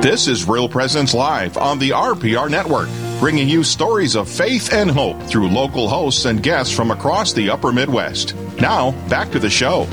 This is Real Presence Live on the RPR Network, bringing you stories of faith and hope through local hosts and guests from across the upper Midwest. Now, back to the show.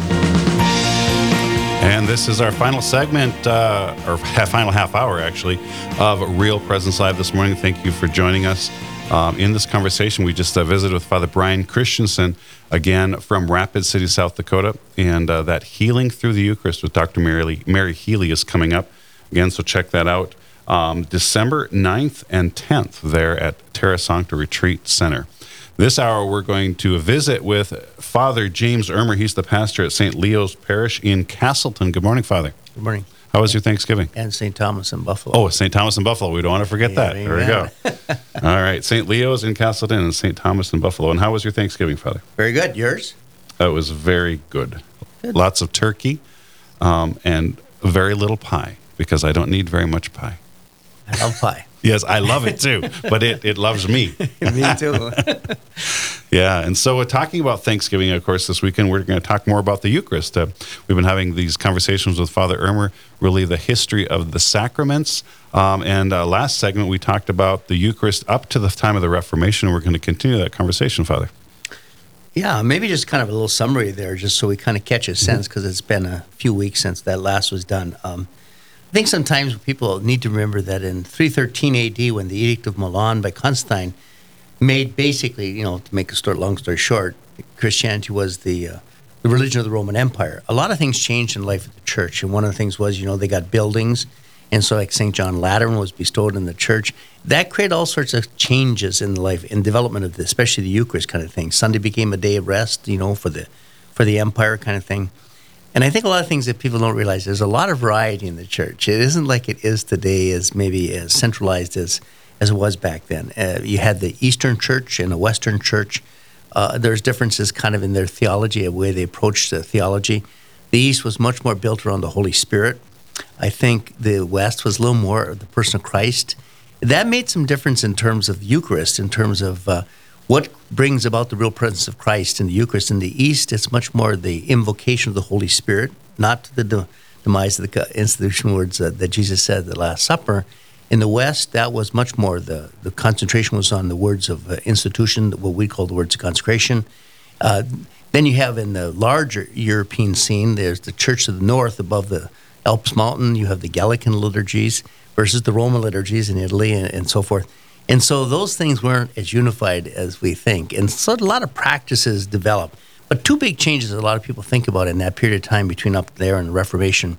And this is our final segment, uh, or final half hour actually, of Real Presence Live this morning. Thank you for joining us. Um, in this conversation, we just uh, visited with Father Brian Christensen, again from Rapid City, South Dakota, and uh, that Healing Through the Eucharist with Dr. Mary, Mary Healy is coming up. Again, so check that out. Um, December 9th and 10th there at Terra Sancta Retreat Center. This hour, we're going to visit with Father James Ermer. He's the pastor at St. Leo's Parish in Casselton. Good morning, Father. Good morning. How was your Thanksgiving? And St. Thomas in Buffalo. Oh, St. Thomas in Buffalo. We don't want to forget Yeah, that. There we go. All right. St. Leo's in Casselton and St. Thomas in Buffalo. And how was your Thanksgiving, Father? Very good. Yours? It was very good. Lots of turkey um, and very little pie because I don't need very much pie. I love pie. Yes, I love it too, but it, it loves me. Me too. Yeah, and so we're talking about Thanksgiving, of course, this weekend. We're going to talk more about the Eucharist. Uh, we've been having these conversations with Father Ermer, really the history of the sacraments. Um, and uh, last segment, we talked about the Eucharist up to the time of the Reformation. We're going to continue that conversation, Father. yeah, maybe just kind of a little summary there, just so we kind of catch a sense, because it's been a few weeks since that last was done. Um, I think sometimes people need to remember that in 313 AD, when the Edict of Milan by Constantine made basically, you know, to make a story, long story short, Christianity was the uh, the religion of the Roman Empire. A lot of things changed in life of the church, and one of the things was, you know, they got buildings, and so like St. John Lateran was bestowed in the church. That created all sorts of changes in the life and development of the, especially the Eucharist kind of thing. Sunday became a day of rest, you know, for the for the empire kind of thing. And I think a lot of things that people don't realize there's a lot of variety in the church. It isn't like it is today, as maybe as centralized as as it was back then. Uh, you had the Eastern Church and the Western Church. Uh, there's differences kind of in their theology, the way they approached the theology. The East was much more built around the Holy Spirit. I think the West was a little more the person of Christ. That made some difference in terms of Eucharist, in terms of uh, what brings about the real presence of Christ in the Eucharist. In the East, it's much more the invocation of the Holy Spirit, not the de- demise of the institution words uh, that Jesus said at the Last Supper. In the West, that was much more the, the concentration was on the words of uh, institution, what we call the words of consecration. Uh, then you have in the larger European scene, there's the Church of the North above the Alps mountain. You have the Gallican liturgies versus the Roman liturgies in Italy and, and so forth. And so those things weren't as unified as we think. And so a lot of practices developed. But two big changes that a lot of people think about in that period of time between up there and the Reformation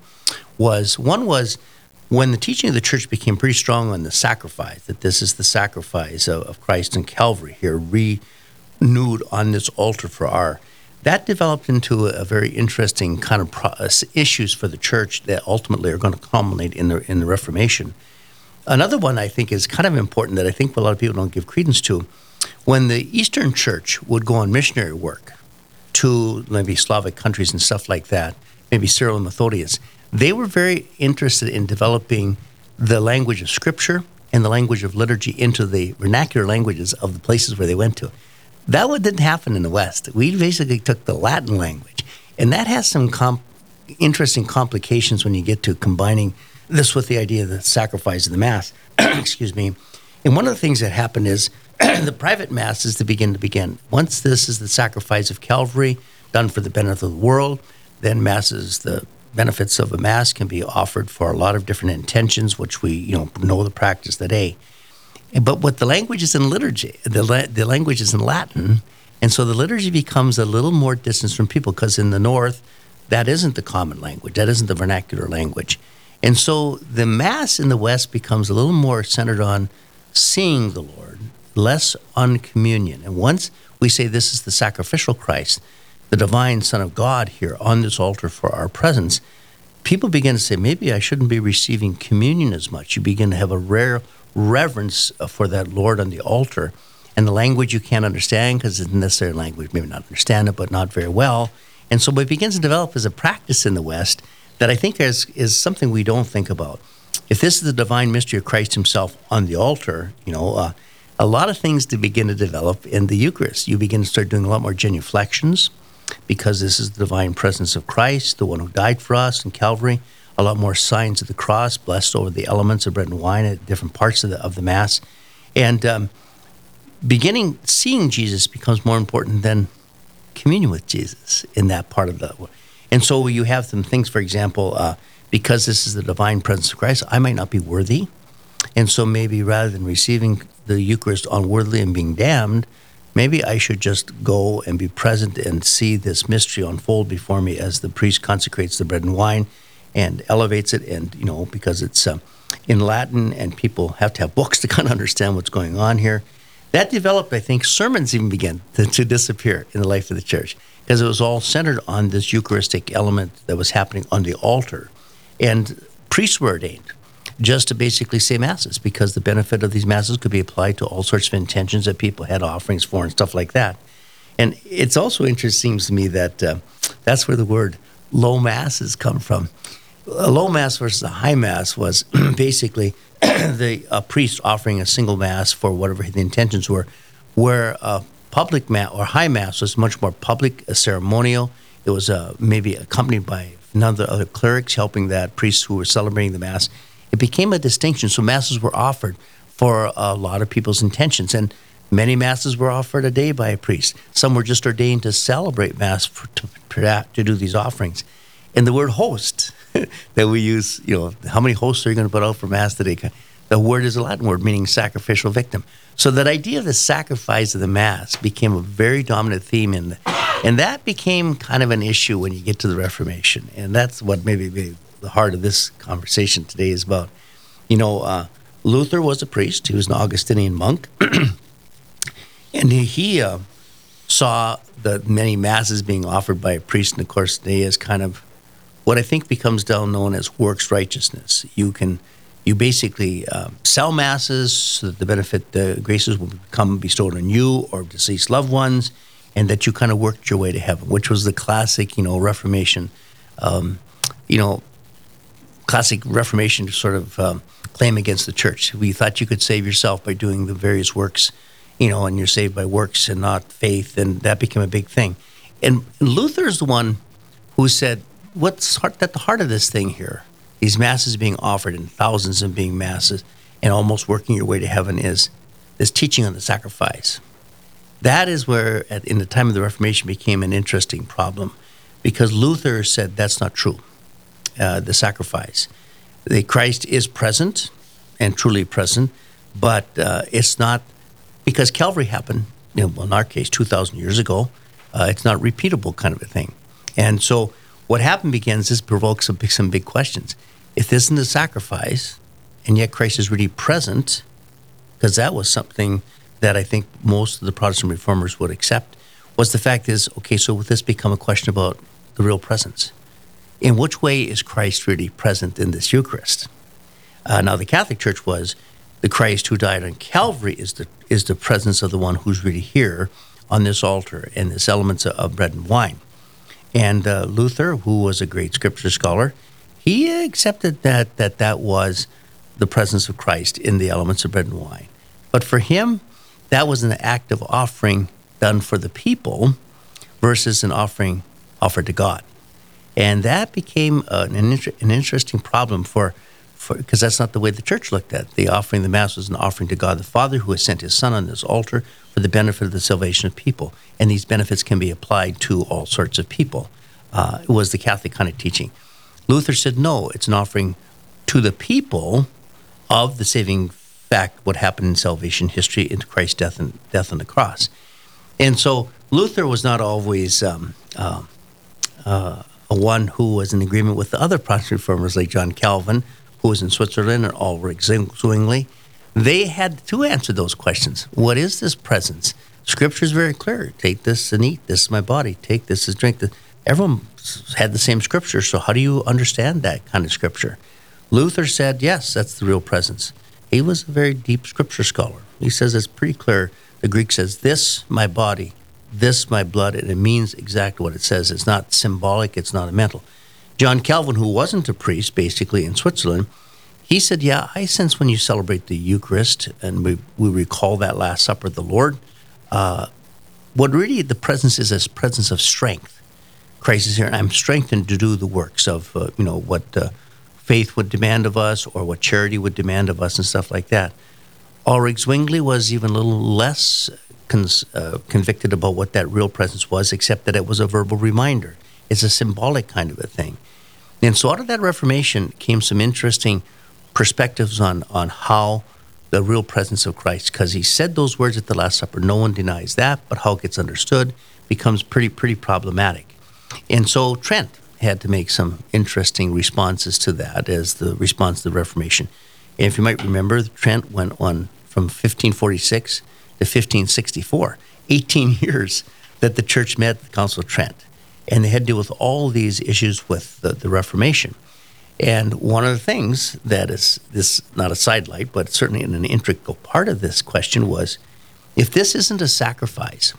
was one was when the teaching of the church became pretty strong on the sacrifice, that this is the sacrifice of, of Christ in Calvary here, renewed on this altar for our. That developed into a, a very interesting kind of pro- uh, issues for the church that ultimately are going to culminate in the in the Reformation. Another one I think is kind of important that I think a lot of people don't give credence to. When the Eastern Church would go on missionary work to maybe Slavic countries and stuff like that, maybe Cyril and Methodius, they were very interested in developing the language of Scripture and the language of liturgy into the vernacular languages of the places where they went to. That one didn't happen in the West. We basically took the Latin language, and that has some com- interesting complications when you get to combining this with the idea of the sacrifice of the Mass. Excuse me. And one of the things that happened is the private Mass is to begin to begin. Once this is the sacrifice of Calvary, done for the benefit of the world, then Masses, the benefits of a Mass can be offered for a lot of different intentions, which we you know know the practice today. But what the language is in liturgy, the, la- the language is in Latin, and so the liturgy becomes a little more distant from people because in the North, that isn't the common language, that isn't the vernacular language. And so the Mass in the West becomes a little more centered on seeing the Lord, less on communion. And once we say this is the sacrificial Christ, the divine Son of God here on this altar for our presence, people begin to say, maybe I shouldn't be receiving communion as much. You begin to have a rare reverence uh, for that Lord on the altar. And the language you can't understand because it's necessary language, maybe not understand it, but not very well. And so what begins to develop as a practice in the West that I think is, is something we don't think about. If this is the divine mystery of Christ himself on the altar, you know, uh, a lot of things to begin to develop in the Eucharist. You begin to start doing a lot more genuflections because this is the divine presence of Christ, the one who died for us in Calvary. a lot more signs of the cross, blessed over the elements of bread and wine at different parts of the of the mass, and um, beginning seeing Jesus becomes more important than communion with Jesus in that part of the. And so you have some things, for example, uh, because this is the divine presence of Christ, I might not be worthy, and so maybe rather than receiving the Eucharist unworthily and being damned, maybe I should just go and be present and see this mystery unfold before me as the priest consecrates the bread and wine and elevates it. And, you know, because it's uh, in Latin and people have to have books to kind of understand what's going on here. That developed, I think, sermons even began to, to disappear in the life of the church because it was all centered on this Eucharistic element that was happening on the altar. And priests were ordained just to basically say masses because the benefit of these masses could be applied to all sorts of intentions that people had offerings for and stuff like that. And it's also interesting to me that uh, that's where the word low masses come from. A low mass versus a high mass was basically the a priest offering a single mass for whatever the intentions were, where a public mass or high mass was much more public, a ceremonial. It was uh, maybe accompanied by none of the other clerics helping that priests who were celebrating the mass it became a distinction. So masses were offered for a lot of people's intentions, and many masses were offered a day by a priest. Some were just ordained to celebrate mass for, to, to do these offerings. And the word host that we use, you know, how many hosts are you going to put out for mass today? The word is a Latin word meaning sacrificial victim. So that idea of the sacrifice of the mass became a very dominant theme in the, and that became kind of an issue when you get to the Reformation. And that's what maybe the heart of this conversation today is about. You know, uh, Luther was a priest. He was an Augustinian monk, and he, uh, saw the many masses being offered by a priest. And of course, today is kind of what I think becomes now known as works righteousness. You can you basically uh, sell masses so that the benefit, the graces will become bestowed on you or deceased loved ones, and that you kind of worked your way to heaven, which was the classic, you know, Reformation. Um, you know, classic Reformation sort of um, claim against the church. We thought you could save yourself by doing the various works, you know, and you're saved by works and not faith, and that became a big thing. And Luther is the one who said, "What's at the heart of this thing here? These masses being offered and thousands of being masses, and almost working your way to heaven is this teaching on the sacrifice." That is where, at, in the time of the Reformation, became an interesting problem, because Luther said that's not true uh, the sacrifice. The Christ is present and truly present, but uh, it's not because Calvary happened. You know, well, in our case, two thousand years ago. Uh, it's not repeatable kind of a thing, and so what happened begins. This provokes some big, some big questions. If this isn't a sacrifice, and yet Christ is really present, because that was something that I think most of the Protestant reformers would accept, was the fact is okay. So would this become a question about the real presence? in which way is Christ really present in this Eucharist? Uh, now, the Catholic Church was the Christ who died on Calvary is the is the presence of the one who's really here on this altar and this elements of, of bread and wine. And uh, Luther, who was a great scripture scholar, he accepted that that that was the presence of Christ in the elements of bread and wine. But for him, that was an act of offering done for the people versus an offering offered to God and that became an, an interesting problem for because that's not the way the church looked at it. The offering the mass was an offering to God the Father, who has sent His Son on this altar for the benefit of the salvation of people, and these benefits can be applied to all sorts of people. Uh, it was the Catholic kind of teaching. Luther said, no, it's an offering to the people of the saving fact, what happened in salvation history into Christ's death and death on the cross. And so Luther was not always um, uh, uh, one who was in agreement with the other Protestant reformers like John Calvin, who was in Switzerland, and Ulrich Zwingli. They had to answer those questions. What is this presence? Scripture is very clear. Take this and eat. This is my body. Take this and drink. Everyone had the same scripture. So how do you understand that kind of scripture? Luther said, yes, that's the real presence. He was a very deep scripture scholar. He says it's pretty clear. The Greek says, this, my body, this my blood, and it means exactly what it says. It's not symbolic, it's not a mental. John Calvin, who wasn't a priest, basically in Switzerland, he said, Yeah, I sense when you celebrate the Eucharist and we, we recall that Last Supper of the Lord, uh, what really the presence is a presence of strength. Christ is here, and I'm strengthened to do the works of, uh, you know, what uh, faith would demand of us or what charity would demand of us and stuff like that. Ulrich Zwingli was even a little less cons- uh, convicted about what that real presence was, except that it was a verbal reminder. It's a symbolic kind of a thing. And so out of that Reformation came some interesting perspectives on, on how the real presence of Christ, because he said those words at the Last Supper. No one denies that, but how it gets understood becomes pretty, pretty problematic. And so Trent had to make some interesting responses to that as the response to the Reformation. And if you might remember, Trent went on from 1546 to 1564, 18 years that the church met the Council of Trent. And they had to deal with all these issues with the, the Reformation. And one of the things that is this not a sidelight, but certainly an integral part of this question was if this isn't a sacrifice,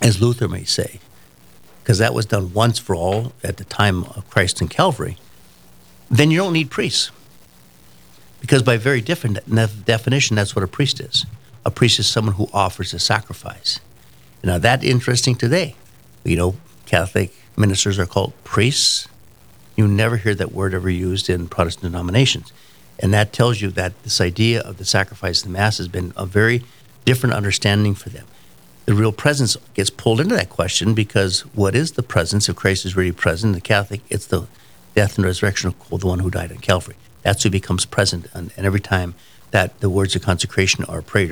as Luther may say, because that was done once for all at the time of Christ and Calvary, then you don't need priests. Because by very different definition, that's what a priest is. A priest is someone who offers a sacrifice. Now, that's interesting today. You know, Catholic ministers are called priests. You never hear that word ever used in Protestant denominations. And that tells you that this idea of the sacrifice of the Mass has been a very different understanding for them. The real presence gets pulled into that question because what is the presence if Christ is really present? The Catholic, it's the death and resurrection of the one who died on Calvary. That's who becomes present. And, and every time that the words of consecration are prayed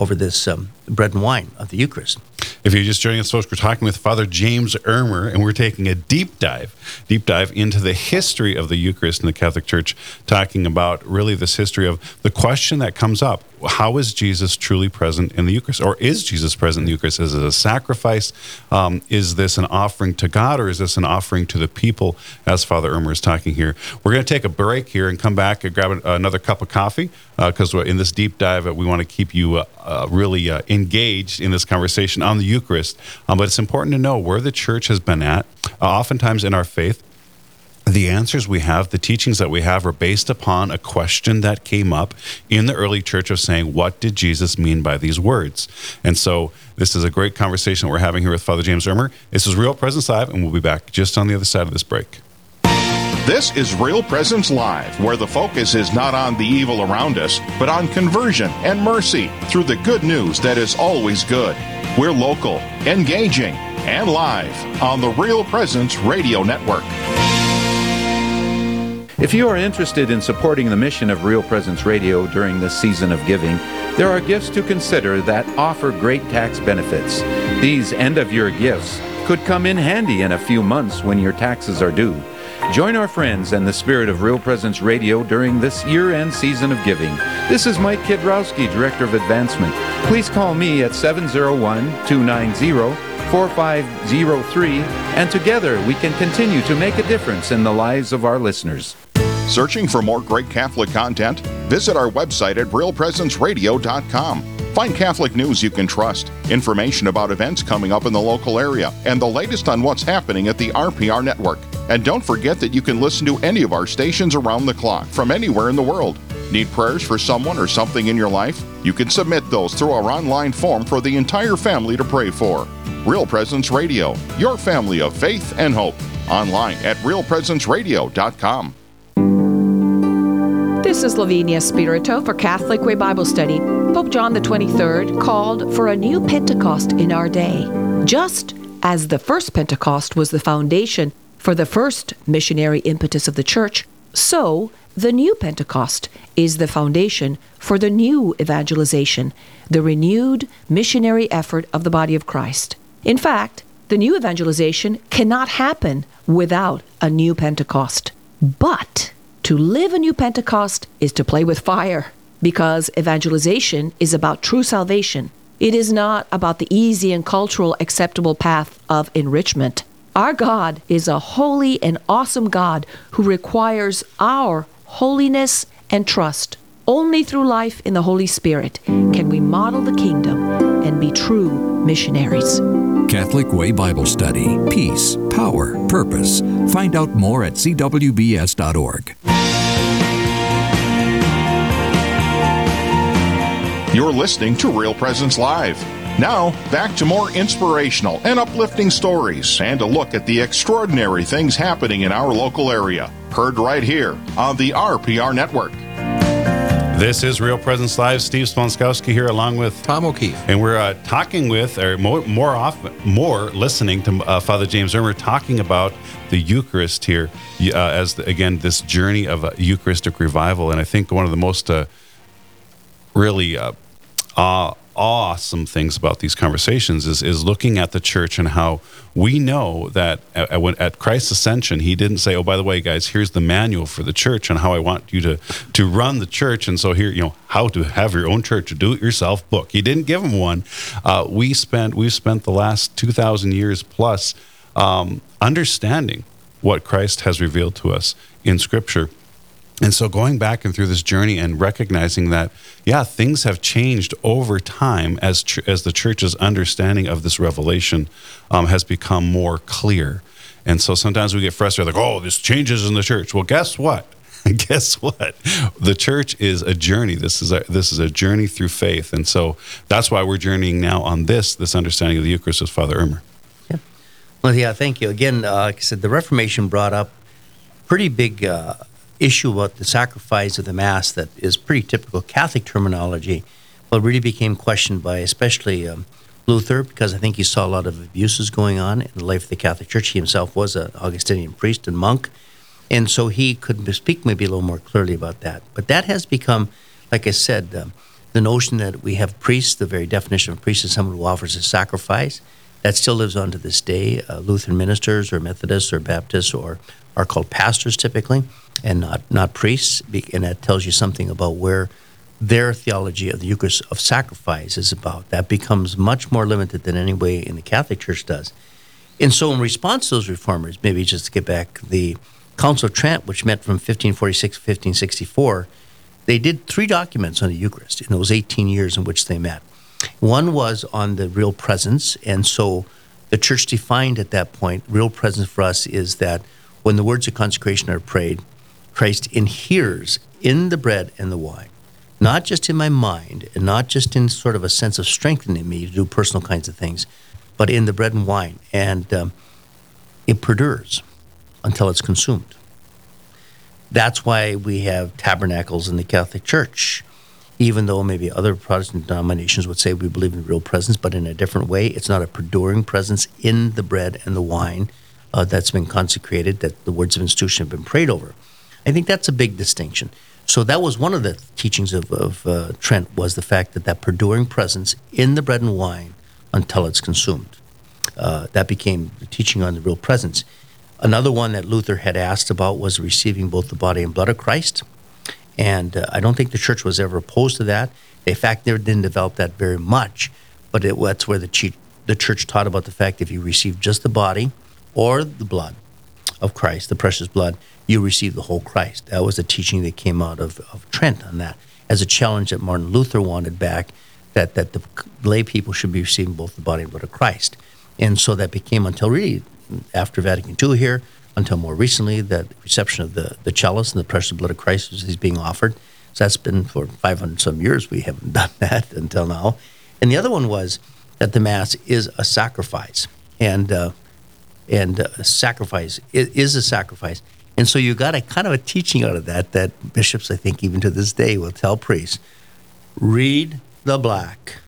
over this um, bread and wine of the Eucharist. If you're just joining us, folks, we're talking with Father James Ermer, and we're taking a deep dive, deep dive into the history of the Eucharist in the Catholic Church, talking about really this history of the question that comes up how is Jesus truly present in the Eucharist? Or is Jesus present in the Eucharist? Is it a sacrifice? Um, is this an offering to God or is this an offering to the people, as Father Ermer is talking here? We're going to take a break here and come back and grab another cup of coffee because uh, in this deep dive, we want to keep you uh, uh, really uh, engaged in this conversation on the Eucharist. Um, but it's important to know where the church has been at. Uh, oftentimes in our faith, the answers we have, the teachings that we have, are based upon a question that came up in the early church of saying, What did Jesus mean by these words? And so, this is a great conversation we're having here with Father James Ermer. This is Real Presence Live, and we'll be back just on the other side of this break. This is Real Presence Live, where the focus is not on the evil around us, but on conversion and mercy through the good news that is always good. We're local, engaging, and live on the Real Presence Radio Network. If you are interested in supporting the mission of Real Presence Radio during this season of giving, there are gifts to consider that offer great tax benefits. These end of year gifts could come in handy in a few months when your taxes are due. Join our friends and the spirit of Real Presence Radio during this year end season of giving. This is Mike Kidrowski, Director of Advancement. Please call me at 701 290 4503, and together we can continue to make a difference in the lives of our listeners. Searching for more great Catholic content? Visit our website at realpresenceradio.com. Find Catholic news you can trust, information about events coming up in the local area, and the latest on what's happening at the RPR network. And don't forget that you can listen to any of our stations around the clock from anywhere in the world. Need prayers for someone or something in your life? You can submit those through our online form for the entire family to pray for. Real Presence Radio, your family of faith and hope. Online at realpresenceradio.com. This is Lavinia Spirito for Catholic Way Bible Study. Pope John the 23rd called for a new Pentecost in our day. Just as the first Pentecost was the foundation for the first missionary impetus of the church, so the new Pentecost is the foundation for the new evangelization, the renewed missionary effort of the body of Christ. In fact, the new evangelization cannot happen without a new Pentecost. But to live a new Pentecost is to play with fire because evangelization is about true salvation. It is not about the easy and cultural acceptable path of enrichment. Our God is a holy and awesome God who requires our holiness and trust. Only through life in the Holy Spirit can we model the kingdom and be true missionaries. Catholic Way Bible Study. Peace, power, purpose. Find out more at cwbs.org. You're listening to Real Presence Live. Now, back to more inspirational and uplifting stories and a look at the extraordinary things happening in our local area. Heard right here on the RPR Network. This is Real Presence Live. Steve Sponskowski here, along with Tom O'Keefe. and we're uh, talking with, or more, more often, more listening to uh, Father James Ermer talking about the Eucharist here, uh, as the, again this journey of uh, Eucharistic revival. And I think one of the most uh, really uh, aw- awesome things about these conversations is is looking at the church and how we know that at, at, Christ's ascension, He didn't say, "Oh, by the way, guys, here's the manual for the church and how I want you to to run the church." And so here, you know, how to have your own church, a do-it-yourself book. He didn't give them one. Uh, we spent we've spent the last two thousand years plus um, understanding what Christ has revealed to us in Scripture. And so going back and through this journey and recognizing that, yeah, things have changed over time as as the church's understanding of this revelation um, has become more clear. And so sometimes we get frustrated, like, oh, this changes in the church. Well, guess what? guess what? The church is a journey. This is a this is a journey through faith, and so that's why we're journeying now on this this understanding of the Eucharist with Father Ermer. Well, yeah, thank you. Again, uh, like I said, the Reformation brought up pretty big uh, issue about the sacrifice of the Mass that is pretty typical Catholic terminology, but really became questioned by especially um, Luther because I think he saw a lot of abuses going on in the life of the Catholic Church. He himself was an Augustinian priest and monk, and so he could speak maybe a little more clearly about that. But that has become, like I said, um, the notion that we have priests, the very definition of priest is someone who offers a sacrifice. That still lives on to this day. Uh, Lutheran ministers or Methodists or Baptists or are called pastors typically, and not not priests. And that tells you something about where their theology of the Eucharist of sacrifice is about. That becomes much more limited than any way in the Catholic Church does. And so, in response to those reformers, maybe just to get back, the Council of Trent, which met from 1546 to 1564, they did three documents on the Eucharist in those 18 years in which they met. One was on the real presence, and so the church defined at that point real presence for us is that when the words of consecration are prayed, Christ inheres in the bread and the wine, not just in my mind and not just in sort of a sense of strengthening me to do personal kinds of things, but in the bread and wine, and um, it perdures until it's consumed. That's why we have tabernacles in the Catholic Church. Even though maybe other Protestant denominations would say we believe in real presence, but in a different way, it's not a perduring presence in the bread and the wine uh, that's been consecrated, that the words of institution have been prayed over. I think that's a big distinction. So that was one of the teachings of, of uh, Trent was the fact that that perduring presence in the bread and wine until it's consumed. Uh, that became the teaching on the real presence. Another one that Luther had asked about was receiving both the body and blood of Christ. And uh, I don't think the church was ever opposed to that. In fact, they didn't develop that very much. But it, that's where the, chi- the church taught about the fact if you receive just the body or the blood of Christ, the precious blood, you receive the whole Christ. That was the teaching that came out of, of Trent on that as a challenge that Martin Luther wanted back that, that the lay people should be receiving both the body and blood of Christ. And so that became until really after Vatican II here, until more recently, the reception of the, the chalice and the precious blood of Christ is being offered. So that's been for 500 some years. We haven't done that until now. And the other one was that the Mass is a sacrifice. And, uh, and uh, sacrifice is, is a sacrifice. And so you got a kind of a teaching out of that that bishops, I think, even to this day, will tell priests read the black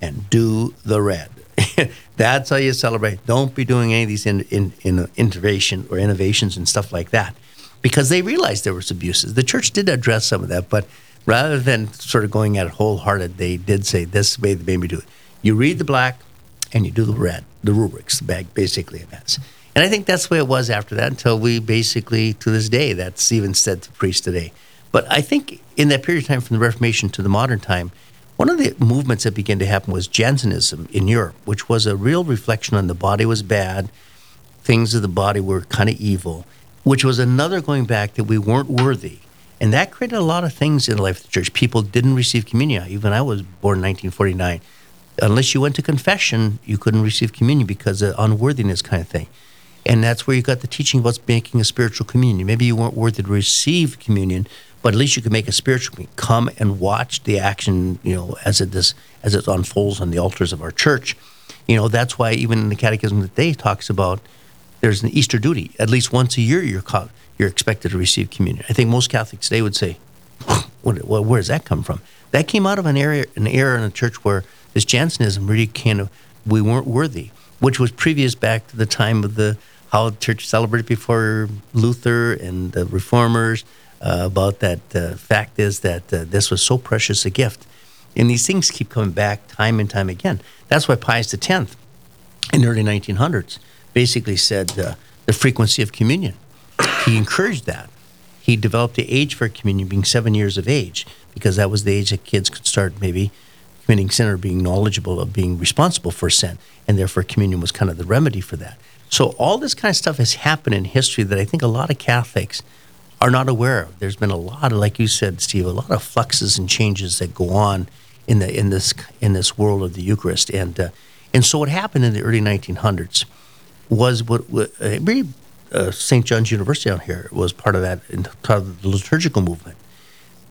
and do the red. That's how you celebrate. Don't be doing any of these in, in, in innovation or innovations and stuff like that, because they realized there was abuses. The church did address some of that, but rather than sort of going at it wholehearted, they did say this way they made me do it. You read the black, and you do the red, the rubrics, the bag basically events. And I think that's the way it was after that until we basically, to this day, that's even said to priests today. But I think in that period of time from the Reformation to the modern time, one of the movements that began to happen was Jansenism in Europe, which was a real reflection on the body was bad, things of the body were kind of evil, which was another going back that we weren't worthy. And that created a lot of things in the life of the church. People didn't receive communion. Even I was born in 1949. Unless you went to confession, you couldn't receive communion because of unworthiness kind of thing. And that's where you got the teaching about making a spiritual communion. Maybe you weren't worthy to receive communion, but at least you could make a spiritual communion. Come and watch the action, you know, as it this as it unfolds on the altars of our church. You know, that's why even in the catechism that they talks about, there's an Easter duty. At least once a year, you're you're expected to receive communion. I think most Catholics today would say, where does that come from? That came out of an area, an era in the church where this Jansenism really kind of, we weren't worthy, which was previous back to the time of the how the church celebrated before Luther and the reformers uh, about that uh, fact is that uh, this was so precious a gift. And these things keep coming back time and time again. That's why Pius X in the early 1900s basically said uh, the frequency of communion. He encouraged that. He developed the age for communion being seven years of age because that was the age that kids could start maybe committing sin or being knowledgeable of being responsible for sin. And therefore, communion was kind of the remedy for that. So, all this kind of stuff has happened in history that I think a lot of Catholics are not aware of. There's been a lot of, like you said, Steve, a lot of fluxes and changes that go on in the in this in this world of the Eucharist. And uh, and so, what happened in the early 1900s was what, what uh, uh, St. John's University out here was part of that, part of the liturgical movement.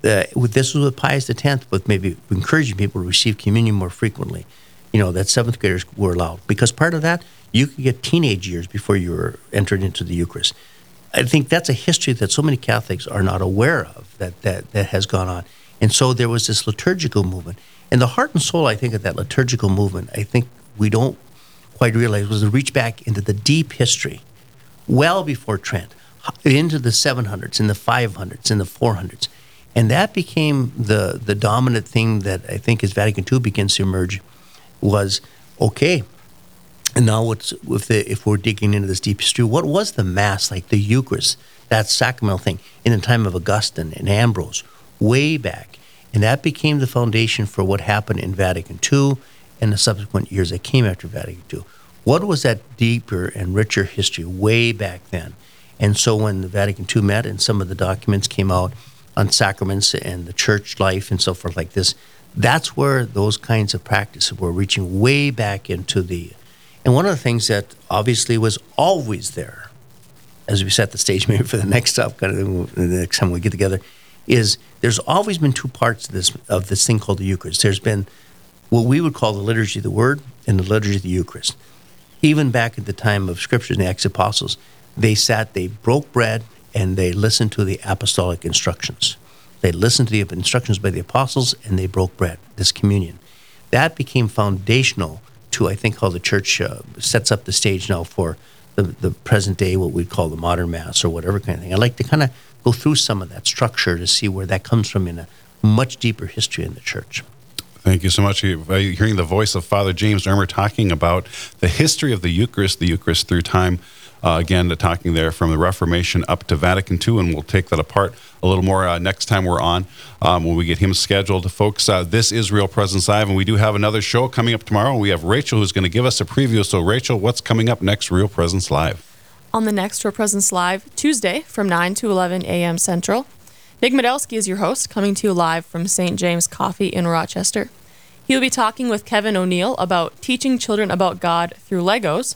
Uh, this was with Pius X, with maybe encouraging people to receive communion more frequently. You know that seventh graders were allowed because part of that you could get teenage years before you were entered into the Eucharist. I think that's a history that so many Catholics are not aware of that that that has gone on, and so there was this liturgical movement. And the heart and soul, I think, of that liturgical movement, I think we don't quite realize was to reach back into the deep history, well before Trent, into the 700s, in the 500s, in the 400s. And that became the, the dominant thing that I think as Vatican II begins to emerge was okay. And now, what's if, the, if we're digging into this deep history, what was the Mass like, the Eucharist, that sacramental thing in the time of Augustine and Ambrose, way back? And that became the foundation for what happened in Vatican II and the subsequent years that came after Vatican II. What was that deeper and richer history way back then? And so when the Vatican II met and some of the documents came out on sacraments and the church life and so forth like this, that's where those kinds of practices were reaching way back into the. And one of the things that obviously was always there, as we set the stage maybe for the next stuff, kind of the next time we get together, is there's always been two parts of this of this thing called the Eucharist. There's been what we would call the liturgy of the Word and the liturgy of the Eucharist. Even back at the time of Scriptures and the Acts Apostles, they sat, they broke bread, and they listened to the apostolic instructions. They listened to the instructions by the apostles, and they broke bread, this communion. That became foundational to, I think, how the church uh, sets up the stage now for the, the present day, what we call the modern Mass or whatever kind of thing. I'd like to kind of go through some of that structure to see where that comes from in a much deeper history in the church. Thank you so much. Hearing the voice of Father James Ermer talking about the history of the Eucharist, the Eucharist through time. Uh, again, talking there from the Reformation up to Vatican II, and we'll take that apart a little more uh, next time we're on um, when we get him scheduled. Folks, uh, this is Real Presence Live, and we do have another show coming up tomorrow. We have Rachel who's going to give us a preview. So, Rachel, what's coming up next, Real Presence Live? On the next Real Presence Live, Tuesday from 9 to 11 a.m. Central, Nick Medelsky is your host, coming to you live from St. James Coffee in Rochester. He'll be talking with Kevin O'Neill about teaching children about God through Legos.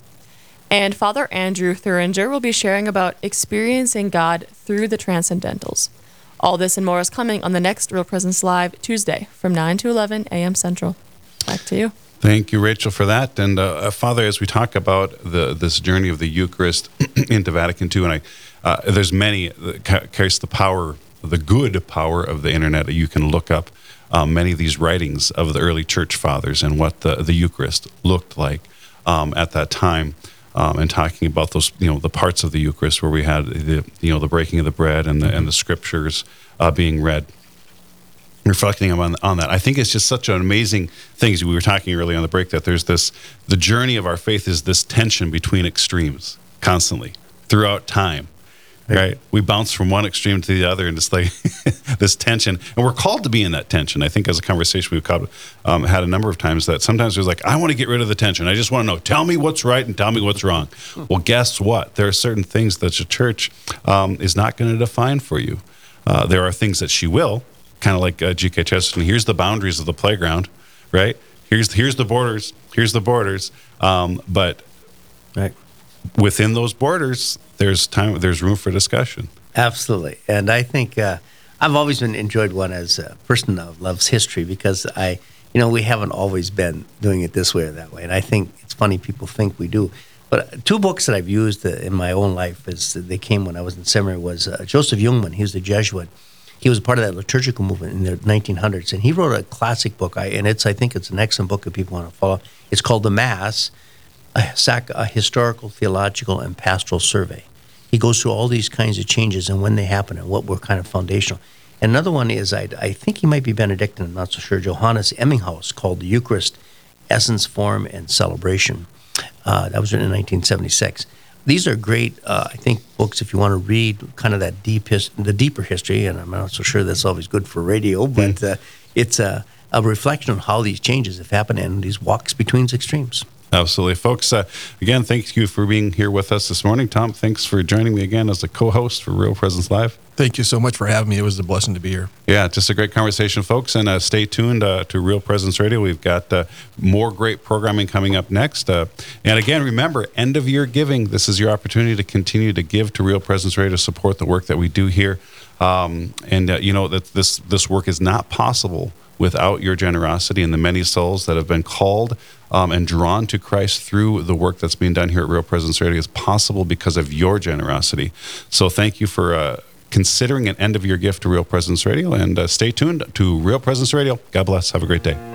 And Father Andrew Thuringer will be sharing about experiencing God through the Transcendentals. All this and more is coming on the next Real Presence Live Tuesday from 9 to 11 a.m. Central. Back to you. Thank you, Rachel, for that. And uh, uh Father, as we talk about the this journey of the Eucharist into Vatican II, and I, uh, there's many that carries the power the good power of the internet. You can look up um, many of these writings of the early church fathers and what the, the Eucharist looked like um, at that time. Um, and talking about those, you know, the parts of the Eucharist where we had the, you know, the breaking of the bread and the and the scriptures uh, being read, reflecting on on that. I think it's just such an amazing thing. As we were talking earlier on the break that there's this, the journey of our faith is this tension between extremes constantly throughout time, right? We bounce from one extreme to the other, and it's like this tension. And we're called to be in that tension. I think as a conversation we've called, um, had a number of times that sometimes it's like, I want to get rid of the tension. I just want to know, tell me what's right and tell me what's wrong. Well, guess what? There are certain things that the church um, is not going to define for you. Uh, there are things that she will, kind of like uh, G.K. Chesterton. Here's the boundaries of the playground, right? Here's here's the borders. Here's the borders. Um, but right. Within those borders, there's time there's room for discussion absolutely and i think uh, i've always been enjoyed one as a person that loves history because i you know we haven't always been doing it this way or that way and i think it's funny people think we do but two books that I've used uh, in my own life is they came when I was in seminary was uh, Joseph Jungmann. He was a Jesuit. He was part of that liturgical movement in the 1900s, and he wrote a classic book. I, and it's I think it's an excellent book if people want to follow. It's called The Mass, a, sac, a historical, theological, and pastoral survey. He goes through all these kinds of changes and when they happen and what were kind of foundational. And another one is I, I think he might be Benedictine. I'm not so sure. Johannes Emminghaus called the Eucharist Essence, Form, and Celebration. Uh, that was written in 1976. These are great, uh, I think, books if you want to read kind of that deep his, the deeper history. And I'm not so sure that's always good for radio, but mm. uh, it's a, a reflection on how these changes have happened and these walks between extremes. Absolutely. Folks, uh, again, thank you for being here with us this morning. Tom, thanks for joining me again as a co host for Real Presence Live. Thank you so much for having me. It was a blessing to be here. Yeah, just a great conversation, folks. And uh, stay tuned uh, to Real Presence Radio. We've got uh, more great programming coming up next. Uh, and again, remember, end of year giving. This is your opportunity to continue to give to Real Presence Radio to support the work that we do here. Um, and uh, you know that this this work is not possible without your generosity and the many souls that have been called um, and drawn to Christ through the work that's being done here at Real Presence Radio is possible because of your generosity. So thank you for uh, considering an end of your gift to Real Presence Radio and uh, stay tuned to Real Presence Radio. God bless. Have a great day.